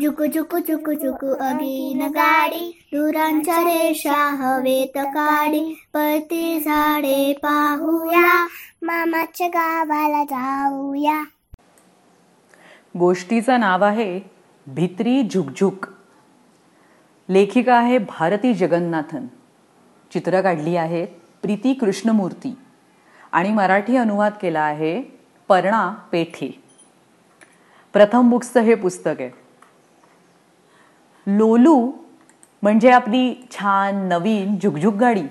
झुकू झुकू झुकू झुकू अगीन गाडी. दुरांच्या रेषा हवेत काडी. पळती झाडे पाहूया. मामाच्या गावाला जाऊया. गोष्टीचं नाव आहे भित्री झुकझुक लेखिका आहे भारती जगन्नाथन. चित्र काढली आहेत प्रीती कृष्णमूर्ती. आणि मराठी अनुवाद केला आहे पर्णा पेठी. प्रथम बुक्सचं हे पुस्तक आहे. लोलू म्हणजे आपली छान नवीन झुकझुक गाडी.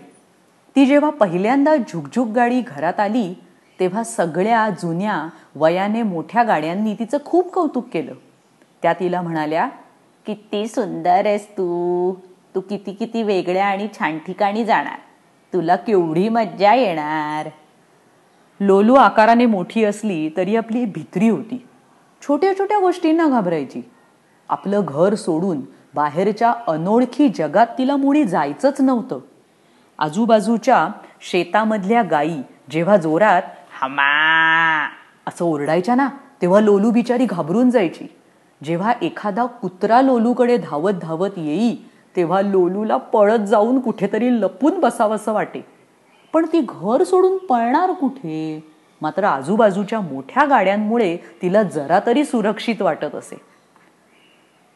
ती जेव्हा पहिल्यांदा झुकझुक गाडी घरात आली तेव्हा सगळ्या जुन्या वयाने मोठ्या गाड्यांनी तिचं खूप कौतुक केलं. त्या तिला म्हणाल्या किती सुंदर आहेस तू. तू किती किती वेगळ्या आणि छान ठिकाणी जाणार. तुला केवढी मज्जा येणार. लोलू आकाराने मोठी असली तरी आपली भित्री होती. छोट्या छोट्या गोष्टींना घाबरायची. आपलं घर सोडून बाहेरच्या अनोळखी जगात तिला मुळी जायचंच नव्हतं. आजूबाजूच्या शेतामधल्या गायी जेव्हा जोरात हमा! असं ओरडायच्या ना तेव्हा लोलू बिचारी घाबरून जायची. जेव्हा एखादा कुत्रा लोलूकडे धावत धावत येई तेव्हा लोलूला पळत जाऊन कुठेतरी लपून बसावंसं वाटे. पण ती घर सोडून पळणार कुठे? मात्र आजूबाजूच्या मोठ्या गाड्यांमुळे तिला जरा तरी सुरक्षित वाटत असे.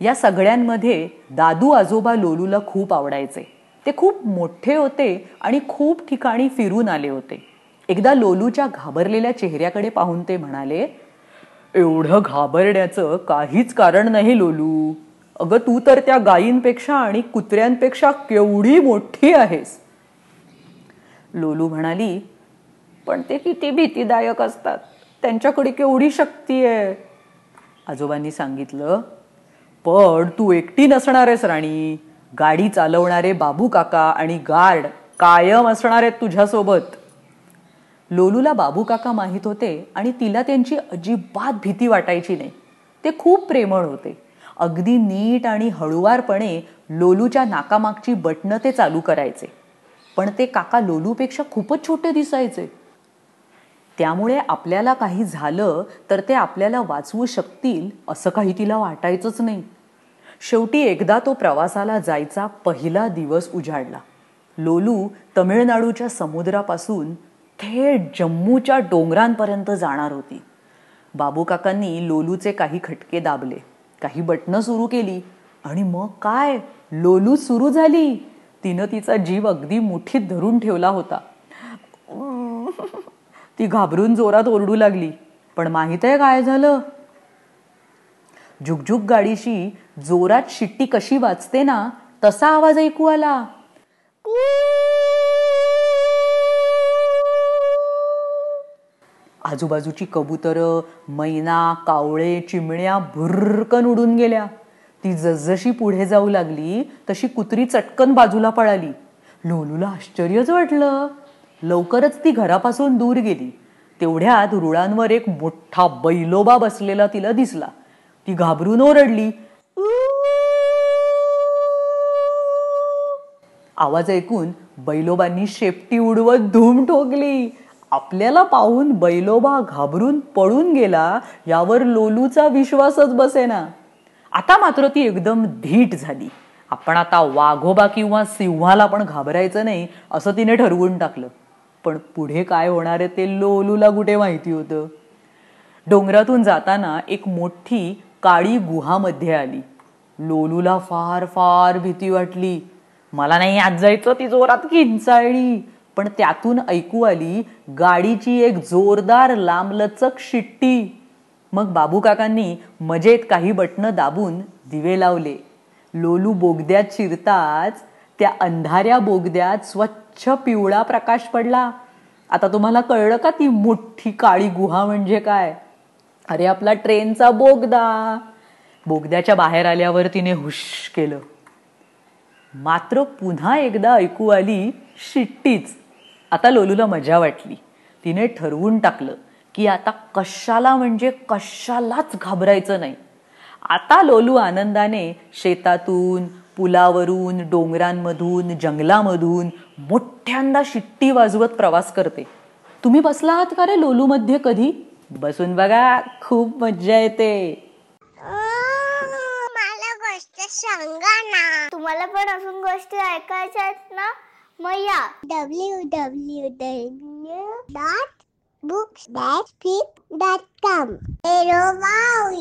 या सगळ्यांमध्ये दादू आजोबा लोलूला खूप आवडायचे. ते खूप मोठे होते आणि खूप ठिकाणी फिरून आले होते. एकदा लोलूच्या घाबरलेल्या चेहऱ्याकडे पाहून ते म्हणाले एवढं घाबरण्याचं काहीच कारण नाही लोलू. अगं तू तर त्या गायींपेक्षा आणि कुत्र्यांपेक्षा केवढी मोठी आहेस. लोलू म्हणाली पण ते किती भीतीदायक असतात. त्यांच्याकडे केवढी शक्ती आहे. आजोबांनी सांगितलं पण तू एकटी नसणार आहेस राणी. गाडी चालवणारे बाबू काका आणि गार्ड कायम असणार आहेत तुझ्यासोबत. लोलूला बाबू काका माहीत होते आणि तिला त्यांची अजिबात भीती वाटायची नाही. ते खूप प्रेमळ होते. अगदी नीट आणि हळुवारपणे लोलूच्या नाकामागची बटणं ते चालू करायचे. पण ते काका लोलूपेक्षा खूपच छोटे दिसायचे. त्यामुळे आपल्याला काही झालं तर ते आपल्याला वाचवू शकतील असं काही तिला वाटायचंच नाही. शेवटी एकदा तो प्रवासाला जायचा पहिला दिवस उजाडला. लोलू तमिळनाडूच्या समुद्रापासून थेट जम्मूच्या डोंगरांपर्यंत जाणार होती. बाबू काकांनी लोलूचे काही खटके दाबले काही बटणं सुरू केली आणि मग काय? लोलू सुरू झाली. तिनं तिचा जीव अगदी मुठीत धरून ठेवला होता. ती घाबरून जोरात ओरडू लागली पण माहीत आहे काय झालं? झुकझुक गाडीशी जोरात शिट्टी कशी वाजते ना तसा आवाज ऐकू आला. आजूबाजूची कबुतर मैना कावळे चिमण्या भुर्रकन उडून गेल्या. ती जसजशी पुढे जाऊ लागली तशी कुत्री चटकन बाजूला पळाली. लोलूला आश्चर्यच वाटलं. लवकरच ती घरापासून दूर गेली. तेवढ्यात रुळांवर एक मोठा बैलोबा बसलेला तिला दिसला. ती घाबरून ओरडली. आवाज ऐकून बैलोबांनी शेपटी उडवत धूम ठोकली. आपल्याला पाहून बैलोबा घाबरून पळून गेला यावर लोलूचा विश्वासच बसेना. आता मात्र ती एकदम धीट झाली. आपण आता वाघोबा किंवा सिंहाला पण घाबरायचं नाही असं तिने ठरवून टाकलं. पण पुढे काय होणार आहे ते लोलूला कुठे माहिती होतं? डोंगरातून जाताना एक मोठी काळी गुहामध्ये आली. लोलूला फार फार भीती वाटली. मला नाही आज जायचं ती जोरात किंचाळली पण त्यातून ऐकू आली गाडीची एक जोरदार लांबलचक शिट्टी. मग बाबू काकांनी मजेत काही बटणं दाबून दिवे लावले. लोलू बोगद्यात शिरताच त्या अंधाऱ्या बोगद्यात स्वच्छ पिवळा प्रकाश पडला. आता तुम्हाला कळलं का ती मोठी काळी गुहा म्हणजे काय? अरे आपला ट्रेनचा बोगदा. बोगद्याच्या बाहेर आल्यावर तिने हुश केलं. मात्र पुन्हा एकदा ऐकू आली शिट्टीच. आता लोलूला मजा वाटली. तिने ठरवून टाकलं की आता कशाला म्हणजे कशालाच घाबरायचं नाही. आता लोलू आनंदाने शेतातून पुलावरून डोंगरांमधून जंगलामधून मोठ्यांदा शिट्टी वाजवत प्रवास करते. तुम्ही बसला आहात का रे लोलूमध्ये कधी? बसून बघा खूप मज्जा येते. मला गोष्ट सांगा ना. तुम्हाला पण अजून गोष्टी ऐकायच्या आहेत ना? मग या. W W W dot booksthatpeep.com. It'll wow